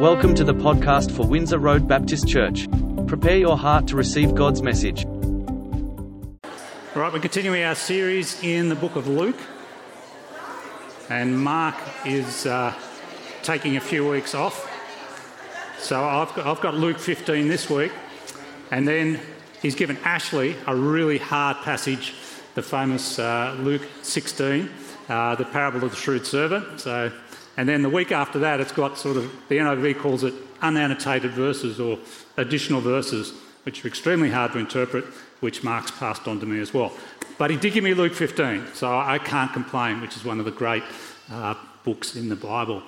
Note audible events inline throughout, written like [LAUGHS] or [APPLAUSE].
Welcome to the podcast for Windsor Road Baptist Church. Prepare your heart to receive God's message. All right, we're continuing our series in the book of Luke. And Mark is uh, taking a few weeks off. So I've got, I've got Luke 15 this week. And then he's given Ashley a really hard passage, the famous uh, Luke 16, uh, the parable of the shrewd servant. So and then the week after that, it's got sort of, the NIV calls it unannotated verses or additional verses, which are extremely hard to interpret, which Mark's passed on to me as well. But he did give me Luke 15, so I can't complain, which is one of the great uh, books in the Bible.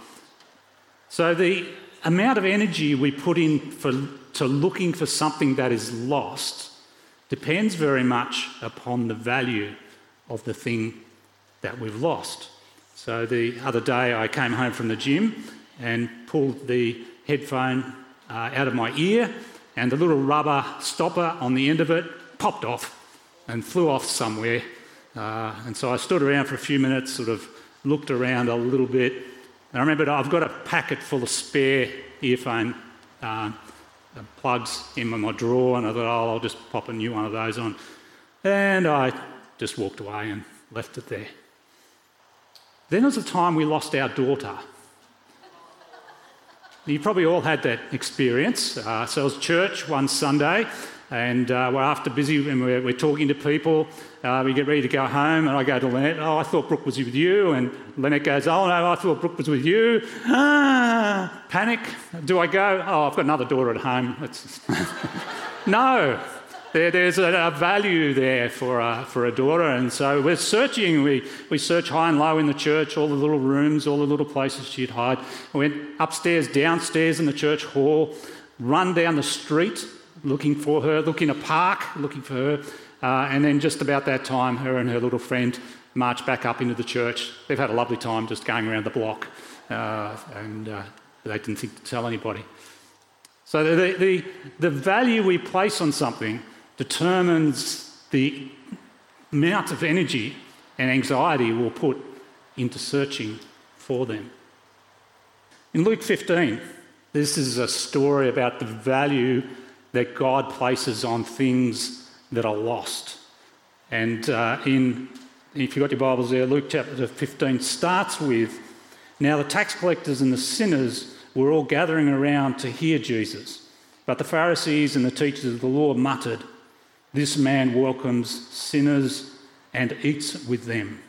So the amount of energy we put in for, to looking for something that is lost depends very much upon the value of the thing that we've lost. So the other day I came home from the gym and pulled the headphone uh, out of my ear, and the little rubber stopper on the end of it popped off and flew off somewhere. Uh, and so I stood around for a few minutes, sort of looked around a little bit. And I remembered I've got a packet full of spare earphone uh, plugs in my drawer, and I thought, oh, I'll just pop a new one of those on. And I just walked away and left it there. Then was a time we lost our daughter. You probably all had that experience. Uh, so it was church one Sunday, and uh, we're after busy and we're, we're talking to people. Uh, we get ready to go home, and I go to Lynette, Oh, I thought Brooke was with you. And Lynette goes, Oh, no, I thought Brooke was with you. Ah, panic. Do I go? Oh, I've got another daughter at home. [LAUGHS] no. There, there's a, a, value there for a, for a daughter. And so we're searching. We, we search high and low in the church, all the little rooms, all the little places she'd hide. We went upstairs, downstairs in the church hall, run down the street looking for her, looking in a park, looking for her. Uh, and then just about that time, her and her little friend marched back up into the church. They've had a lovely time just going around the block. Uh, and uh, they didn't think to tell anybody. So the, the, the value we place on something determines the amount of energy and anxiety we'll put into searching for them. In Luke 15, this is a story about the value that God places on things that are lost. And uh, in, if you've got your Bibles there, Luke chapter 15 starts with Now the tax collectors and the sinners were all gathering around to hear Jesus. But the Pharisees and the teachers of the law muttered, this man welcomes sinners and eats with them.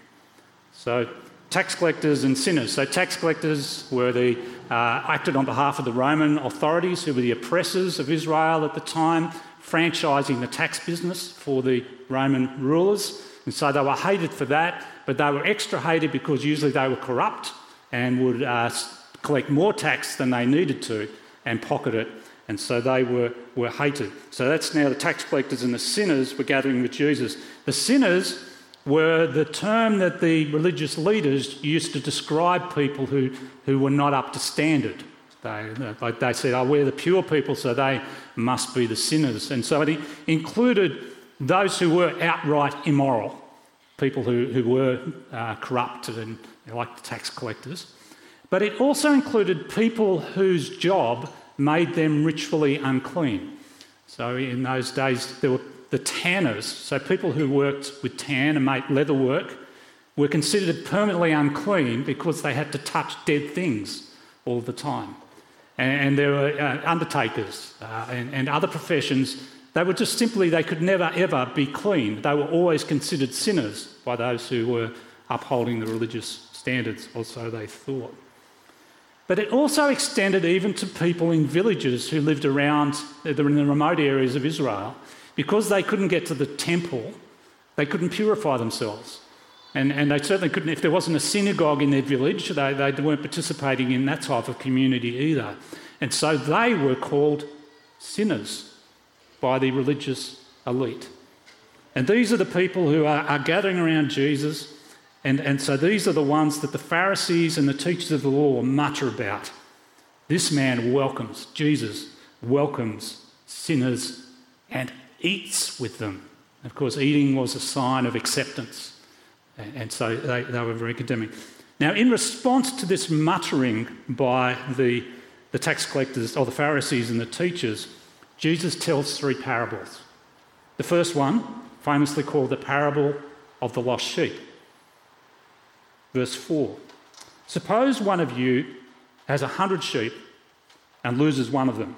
So, tax collectors and sinners. So, tax collectors were the uh, acted on behalf of the Roman authorities, who were the oppressors of Israel at the time, franchising the tax business for the Roman rulers. And so they were hated for that, but they were extra hated because usually they were corrupt and would uh, collect more tax than they needed to and pocket it and so they were, were hated. So that's now the tax collectors and the sinners were gathering with Jesus. The sinners were the term that the religious leaders used to describe people who, who were not up to standard. They, they said, oh, we're the pure people, so they must be the sinners. And so it included those who were outright immoral, people who, who were uh, corrupt and like the tax collectors. But it also included people whose job made them ritually unclean. So in those days, there were the tanners, so people who worked with tan and made leather work, were considered permanently unclean because they had to touch dead things all the time. And there were uh, undertakers uh, and, and other professions. They were just simply, they could never ever be clean. They were always considered sinners by those who were upholding the religious standards, or so they thought. But it also extended even to people in villages who lived around uh, in the remote areas of Israel. Because they couldn't get to the temple, they couldn't purify themselves. And, and they certainly couldn't, if there wasn't a synagogue in their village, they, they weren't participating in that type of community either. And so they were called sinners by the religious elite. And these are the people who are, are gathering around Jesus and, and so these are the ones that the Pharisees and the teachers of the law mutter about. This man welcomes, Jesus welcomes sinners and eats with them. Of course, eating was a sign of acceptance. And so they, they were very condemning. Now, in response to this muttering by the the tax collectors or the Pharisees and the teachers, Jesus tells three parables. The first one, famously called the parable of the lost sheep. Verse 4 Suppose one of you has a hundred sheep and loses one of them.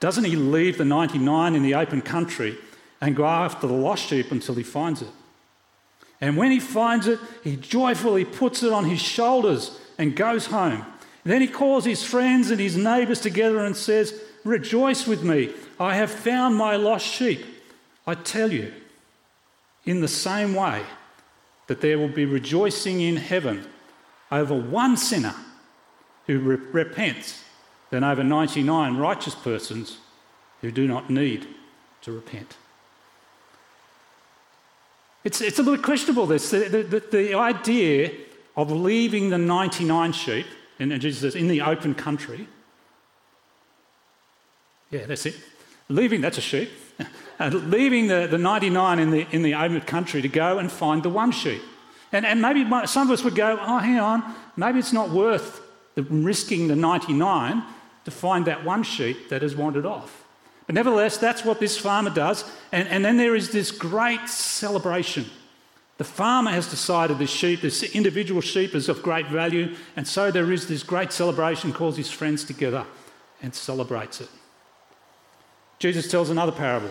Doesn't he leave the 99 in the open country and go after the lost sheep until he finds it? And when he finds it, he joyfully puts it on his shoulders and goes home. Then he calls his friends and his neighbours together and says, Rejoice with me, I have found my lost sheep. I tell you, in the same way, that there will be rejoicing in heaven over one sinner who re- repents than over 99 righteous persons who do not need to repent. It's, it's a little questionable, this. The, the, the idea of leaving the 99 sheep, and Jesus says, in the open country. Yeah, that's it. Leaving, that's a sheep. And leaving the, the 99 in the, in the open country to go and find the one sheep. And, and maybe some of us would go, oh, hang on, maybe it's not worth the, risking the 99 to find that one sheep that has wandered off. But nevertheless, that's what this farmer does. And, and then there is this great celebration. The farmer has decided this sheep, this individual sheep, is of great value. And so there is this great celebration, calls his friends together and celebrates it. Jesus tells another parable.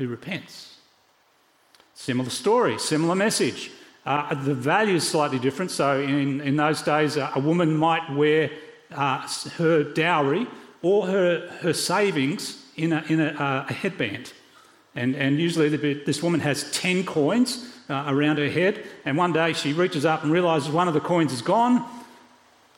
who repents. Similar story, similar message. Uh, the value is slightly different. So, in, in those days, uh, a woman might wear uh, her dowry or her, her savings in a, in a, uh, a headband. And, and usually this woman has 10 coins uh, around her head. And one day she reaches up and realizes one of the coins is gone,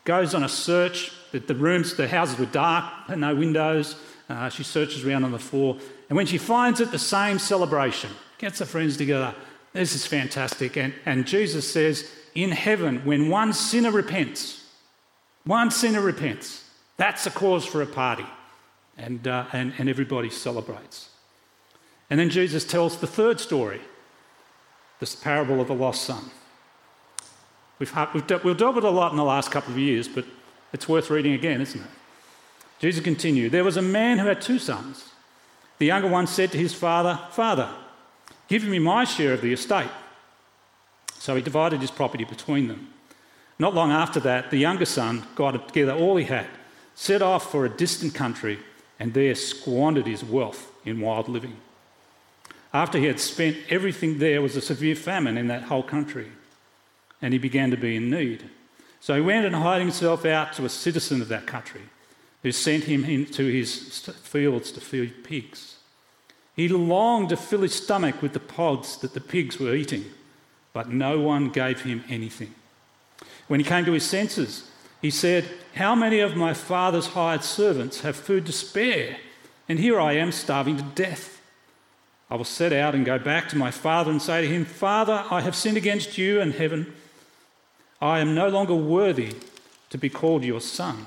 goes on a search. The, the rooms, the houses were dark, no windows. Uh, she searches around on the floor. And when she finds it, the same celebration. Gets her friends together. This is fantastic. And, and Jesus says, in heaven, when one sinner repents, one sinner repents, that's a cause for a party. And, uh, and, and everybody celebrates. And then Jesus tells the third story this parable of the lost son. We've, we've, we've dealt with it a lot in the last couple of years, but it's worth reading again, isn't it? Jesus continued There was a man who had two sons. The younger one said to his father, Father, give me my share of the estate. So he divided his property between them. Not long after that, the younger son got together all he had set off for a distant country, and there squandered his wealth in wild living. After he had spent everything, there was a severe famine in that whole country, and he began to be in need. So he went and hired himself out to a citizen of that country, who sent him into his fields to feed pigs. He longed to fill his stomach with the pods that the pigs were eating, but no one gave him anything. When he came to his senses, he said, How many of my father's hired servants have food to spare? And here I am starving to death. I will set out and go back to my father and say to him, Father, I have sinned against you and heaven. I am no longer worthy to be called your son.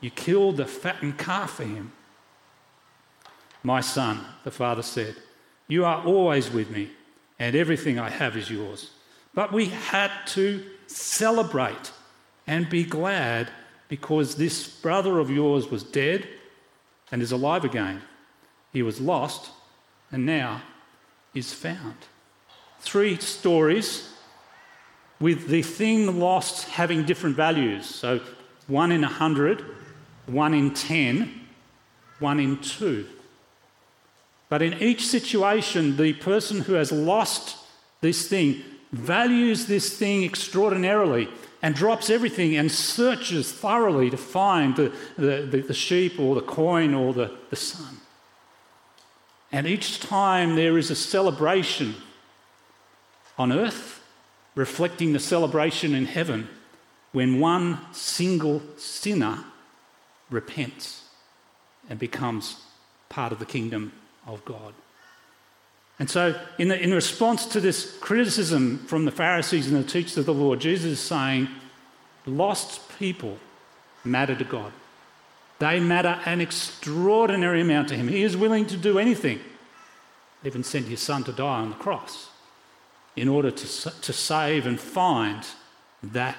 you killed the fattened calf for him. My son, the father said, You are always with me, and everything I have is yours. But we had to celebrate and be glad because this brother of yours was dead and is alive again. He was lost and now is found. Three stories with the thing lost having different values. So one in a hundred, one in ten, one in two. But in each situation, the person who has lost this thing values this thing extraordinarily and drops everything and searches thoroughly to find the, the, the, sheep or the coin or the, the son. And each time there is a celebration on earth, reflecting the celebration in heaven, when one single sinner repents and becomes part of the kingdom of God. And so, in, the, in response to this criticism from the Pharisees and the teachers of the law, Jesus is saying, lost people matter to God. They matter an extraordinary amount to Him. He is willing to do anything, even send His Son to die on the cross, in order to, to save and find that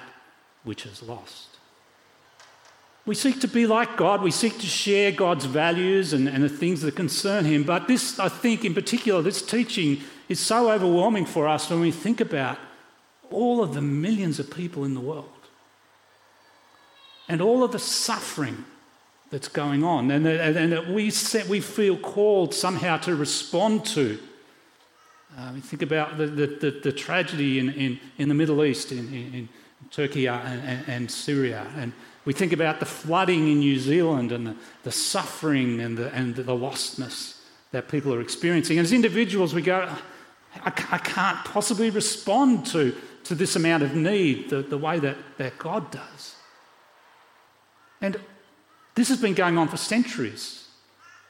which is lost. We seek to be like God. We seek to share God's values and, and the things that concern Him. But this, I think, in particular, this teaching is so overwhelming for us when we think about all of the millions of people in the world and all of the suffering that's going on and, and that we, set, we feel called somehow to respond to. Uh, we think about the, the, the, the tragedy in, in, in, the Middle East, in, in Turkey and, and, and Syria, and we think about the flooding in New Zealand and the, the suffering and the, and the lostness that people are experiencing. And as individuals, we go, I, I can't possibly respond to, to this amount of need the, the way that, that God does. And this has been going on for centuries.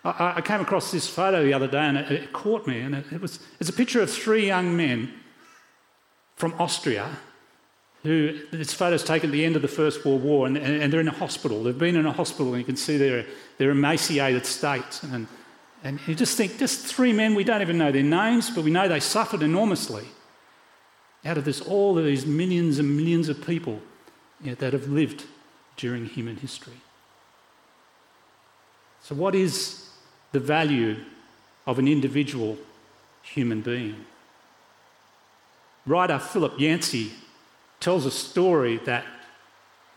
I, I came across this photo the other day and it, it caught me. And it, it was, it's a picture of three young men from Austria who this photo's taken at the end of the First World War, and, and, they're in a hospital. They've been in a hospital, and you can see their, their emaciated state. And, and you just think, just three men, we don't even know their names, but we know they suffered enormously out of this, all of these millions and millions of people you know, that have lived during human history. So, what is the value of an individual human being? Writer Philip Yancey tells a story that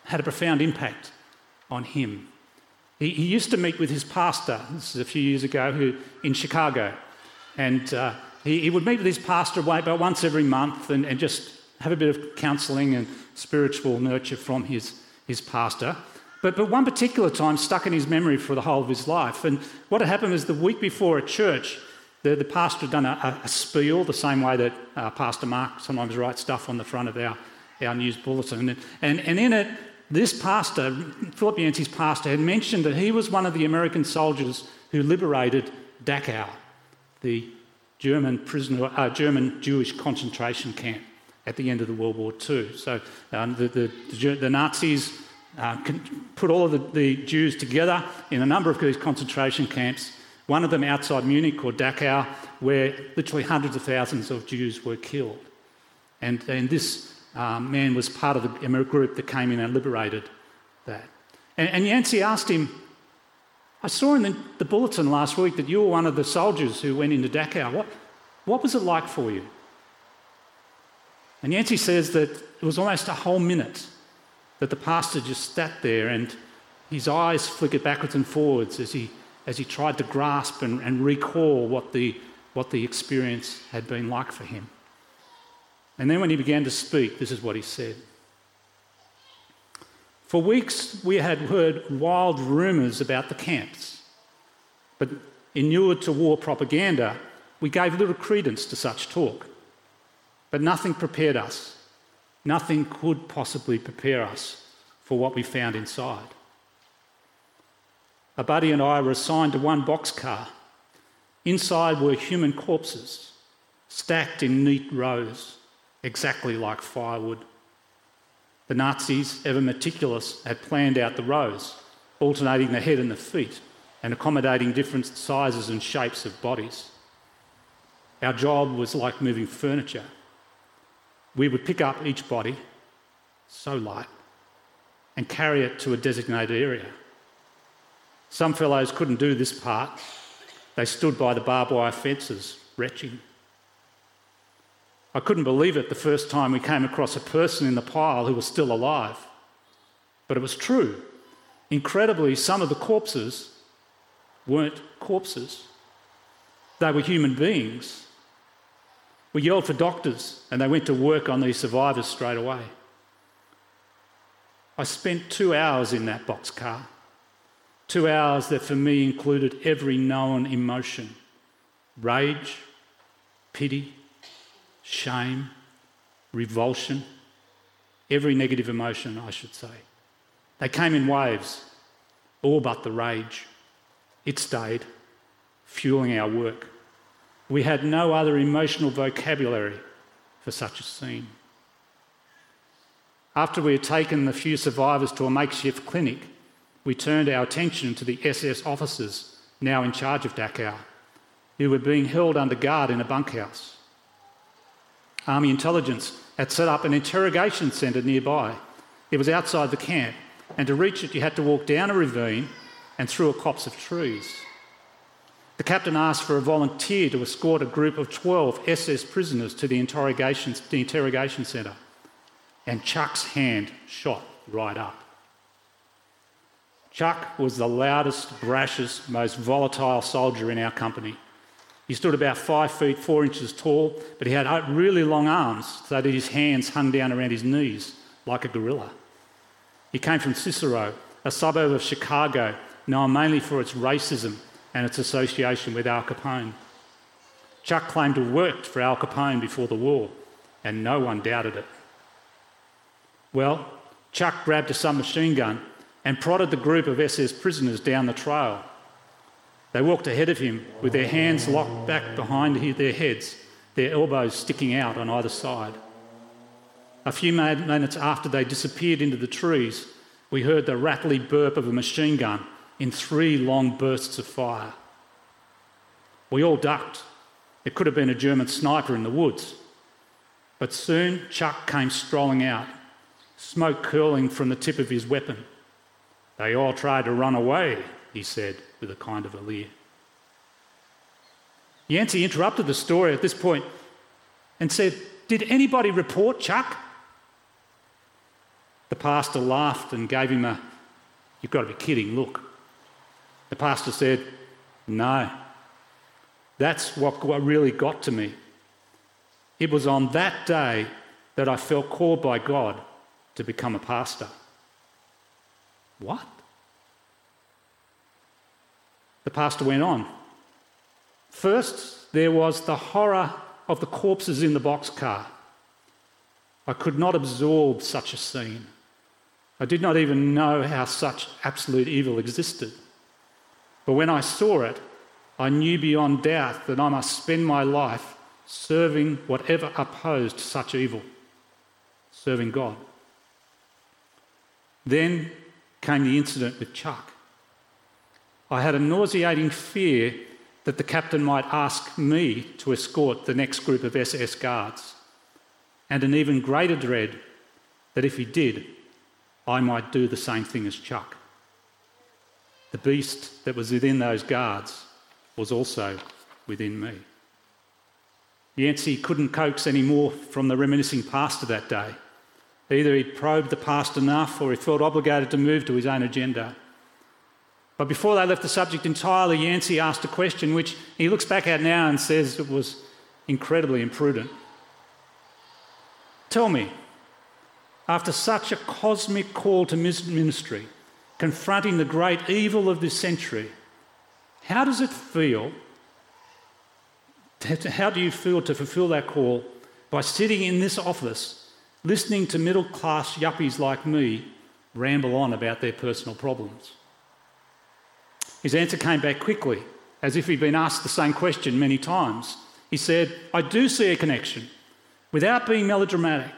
had a profound impact on him. He, he used to meet with his pastor, this is a few years ago, who, in Chicago. And uh, he, he, would meet with his pastor about once every month and, and just have a bit of counselling and spiritual nurture from his, his pastor. But, but one particular time stuck in his memory for the whole of his life. And what had happened is the week before at church, the, the pastor had done a, a, spiel, the same way that uh, Pastor Mark sometimes writes stuff on the front of our our news bulletin. And, and in it, this pastor, Philip Yancey's pastor, had mentioned that he was one of the American soldiers who liberated Dachau, the German prisoner, uh, German Jewish concentration camp at the end of the World War II. So um, the, the, the, Nazis uh, put all of the, the, Jews together in a number of these concentration camps. One of them outside Munich called Dachau, where literally hundreds of thousands of Jews were killed. And, and this um, man was part of the group that came in and liberated that. And, and Yancey asked him, I saw in the, the, bulletin last week that you were one of the soldiers who went into Dachau. What, what was it like for you? And Yancey says that it was almost a whole minute that the pastor just sat there and his eyes flickered backwards and forwards as he, as he tried to grasp and, and recall what the, what the experience had been like for him. And then when he began to speak, this is what he said For weeks, we had heard wild rumours about the camps, but inured to war propaganda, we gave little credence to such talk. But nothing prepared us, nothing could possibly prepare us for what we found inside. A buddy and I were assigned to one boxcar. Inside were human corpses, stacked in neat rows, exactly like firewood. The Nazis, ever meticulous, had planned out the rows, alternating the head and the feet, and accommodating different sizes and shapes of bodies. Our job was like moving furniture. We would pick up each body, so light, and carry it to a designated area. Some fellows couldn't do this part. They stood by the barbed wire fences, retching. I couldn't believe it the first time we came across a person in the pile who was still alive. But it was true. Incredibly, some of the corpses weren't corpses, they were human beings. We yelled for doctors, and they went to work on these survivors straight away. I spent two hours in that boxcar. Two hours that for me included every known emotion rage, pity, shame, revulsion, every negative emotion, I should say. They came in waves, all but the rage. It stayed, fueling our work. We had no other emotional vocabulary for such a scene. After we had taken the few survivors to a makeshift clinic, we turned our attention to the SS officers now in charge of Dachau, who were being held under guard in a bunkhouse. Army intelligence had set up an interrogation centre nearby. It was outside the camp, and to reach it, you had to walk down a ravine and through a copse of trees. The captain asked for a volunteer to escort a group of 12 SS prisoners to the interrogation, the interrogation centre, and Chuck's hand shot right up. Chuck was the loudest, brashest, most volatile soldier in our company. He stood about five feet four inches tall, but he had really long arms so that his hands hung down around his knees like a gorilla. He came from Cicero, a suburb of Chicago, known mainly for its racism and its association with Al Capone. Chuck claimed to have worked for Al Capone before the war, and no one doubted it. Well, Chuck grabbed a submachine gun and prodded the group of SS prisoners down the trail. They walked ahead of him with their hands locked back behind their heads, their elbows sticking out on either side. A few minutes after they disappeared into the trees, we heard the rattly burp of a machine gun in three long bursts of fire. We all ducked. It could have been a German sniper in the woods. But soon Chuck came strolling out, smoke curling from the tip of his weapon. They all tried to run away, he said with a kind of a leer. Yancey interrupted the story at this point and said, Did anybody report Chuck? The pastor laughed and gave him a, You've got to be kidding, look. The pastor said, No. That's what really got to me. It was on that day that I felt called by God to become a pastor. What? The pastor went on. First, there was the horror of the corpses in the boxcar. I could not absorb such a scene. I did not even know how such absolute evil existed. But when I saw it, I knew beyond doubt that I must spend my life serving whatever opposed such evil, serving God. Then came the incident with Chuck. I had a nauseating fear that the captain might ask me to escort the next group of SS guards, and an even greater dread that if he did, I might do the same thing as Chuck. The beast that was within those guards was also within me. Yancey couldn't coax any more from the reminiscing pastor that day. Either he'd probed the past enough or he felt obligated to move to his own agenda. But before they left the subject entirely, Yancey asked a question which he looks back at now and says it was incredibly imprudent. Tell me, after such a cosmic call to ministry, confronting the great evil of this century, how does it feel? How do you feel to fulfill that call by sitting in this office, listening to middle class yuppies like me ramble on about their personal problems? His answer came back quickly, as if he'd been asked the same question many times. He said, I do see a connection. Without being melodramatic,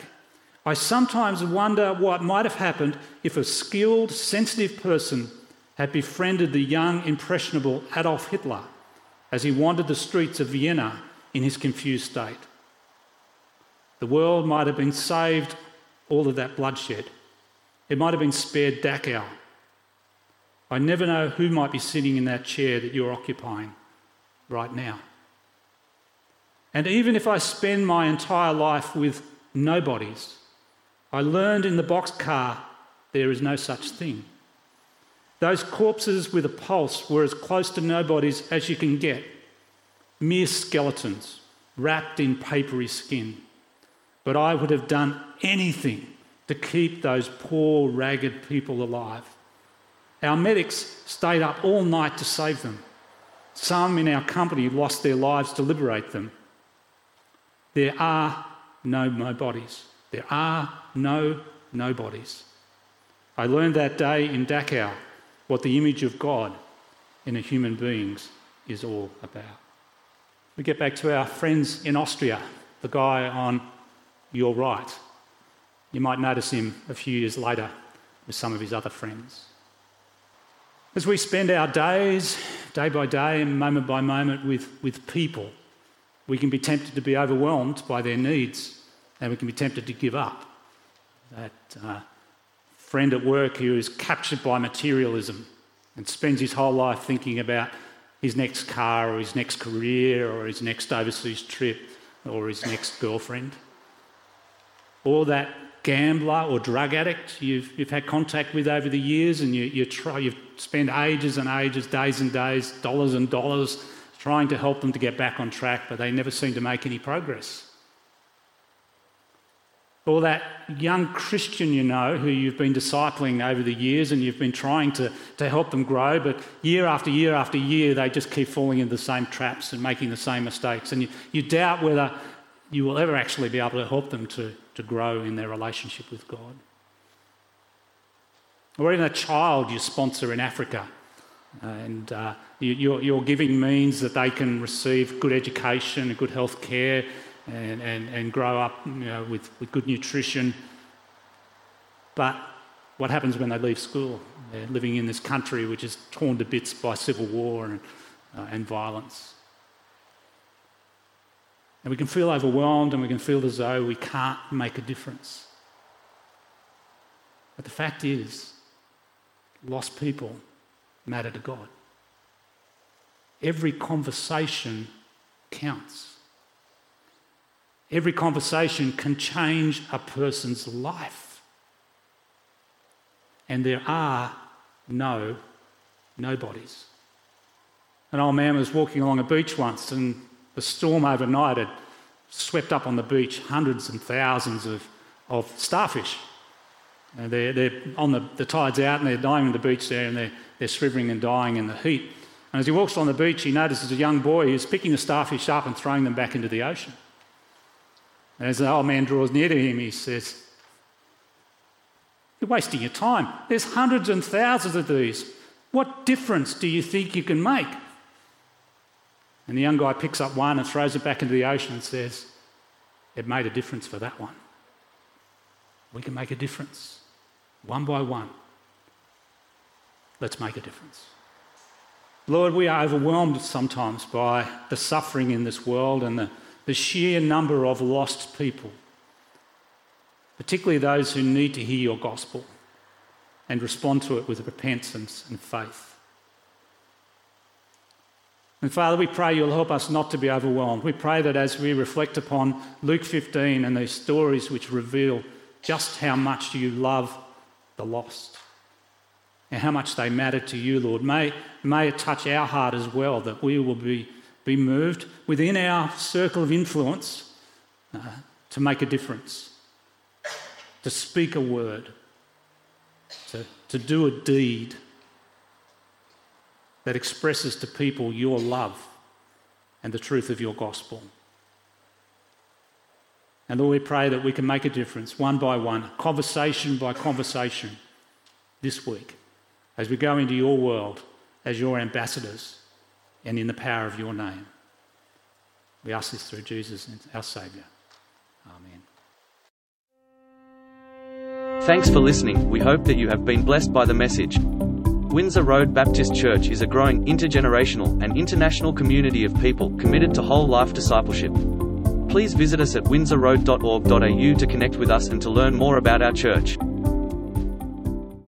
I sometimes wonder what might have happened if a skilled, sensitive person had befriended the young, impressionable Adolf Hitler as he wandered the streets of Vienna in his confused state. The world might have been saved all of that bloodshed. It might have been spared Dachau. I never know who might be sitting in that chair that you're occupying right now. And even if I spend my entire life with nobodies, I learned in the boxcar there is no such thing. Those corpses with a pulse were as close to nobodies as you can get mere skeletons wrapped in papery skin. But I would have done anything to keep those poor, ragged people alive. Our medics stayed up all night to save them. Some in our company lost their lives to liberate them. There are no nobodies. There are no nobodies. I learned that day in Dachau what the image of God in a human being is all about. We get back to our friends in Austria, the guy on your right. You might notice him a few years later with some of his other friends. As we spend our days, day by day and moment by moment, with, with people, we can be tempted to be overwhelmed by their needs and we can be tempted to give up. That uh, friend at work who is captured by materialism and spends his whole life thinking about his next car or his next career or his next overseas trip or his next girlfriend. Or that gambler or drug addict you've, you've had contact with over the years and you, you try, you've spent ages and ages, days and days, dollars and dollars trying to help them to get back on track, but they never seem to make any progress. Or that young Christian you know who you've been discipling over the years and you've been trying to, to help them grow, but year after year after year they just keep falling into the same traps and making the same mistakes. And you, you doubt whether you will ever actually be able to help them to, to grow in their relationship with God. Or even a child you sponsor in Africa. And uh, you, your, giving means that they can receive good education and good health care and, and, and grow up you know, with, with good nutrition. But what happens when they leave school? They're living in this country which is torn to bits by civil war and, uh, and violence. And we can feel overwhelmed and we can feel as though we can't make a difference. But the fact is, lost people matter to God. Every conversation counts. Every conversation can change a person's life. And there are no nobodies. An old man was walking along a beach once, and the storm overnight had swept up on the beach hundreds and thousands of, of starfish. They're, they're on the, the tide's out and they're dying on the beach there and they're, they're shivering and dying in the heat. And as he walks on the beach, he notices a young boy who's picking the starfish up and throwing them back into the ocean. And as the old man draws near to him, he says, You're wasting your time. There's hundreds and thousands of these. What difference do you think you can make? And the young guy picks up one and throws it back into the ocean and says, It made a difference for that one. We can make a difference, one by one. Let's make a difference. Lord, we are overwhelmed sometimes by the suffering in this world and the the sheer number of lost people, particularly those who need to hear your gospel and respond to it with repentance and faith. And Father, we pray you'll help us not to be overwhelmed. We pray that as we reflect upon Luke 15 and these stories which reveal just how much you love the lost and how much they matter to you, Lord, may, may it touch our heart as well that we will be be moved within our circle of influence uh, to make a difference. to speak a word, to, to do a deed that expresses to people your love and the truth of your gospel. And Lord, we pray that we can make a difference one by one, conversation by conversation this week as we go into your world as your ambassadors and in the power of your name. We ask this through Jesus, our Saviour. Amen. Thanks for listening. We hope that you have been blessed by the message. Windsor Road Baptist Church is a growing intergenerational and international community of people committed to whole life discipleship. Please visit us at windsorroad.org.au to connect with us and to learn more about our church.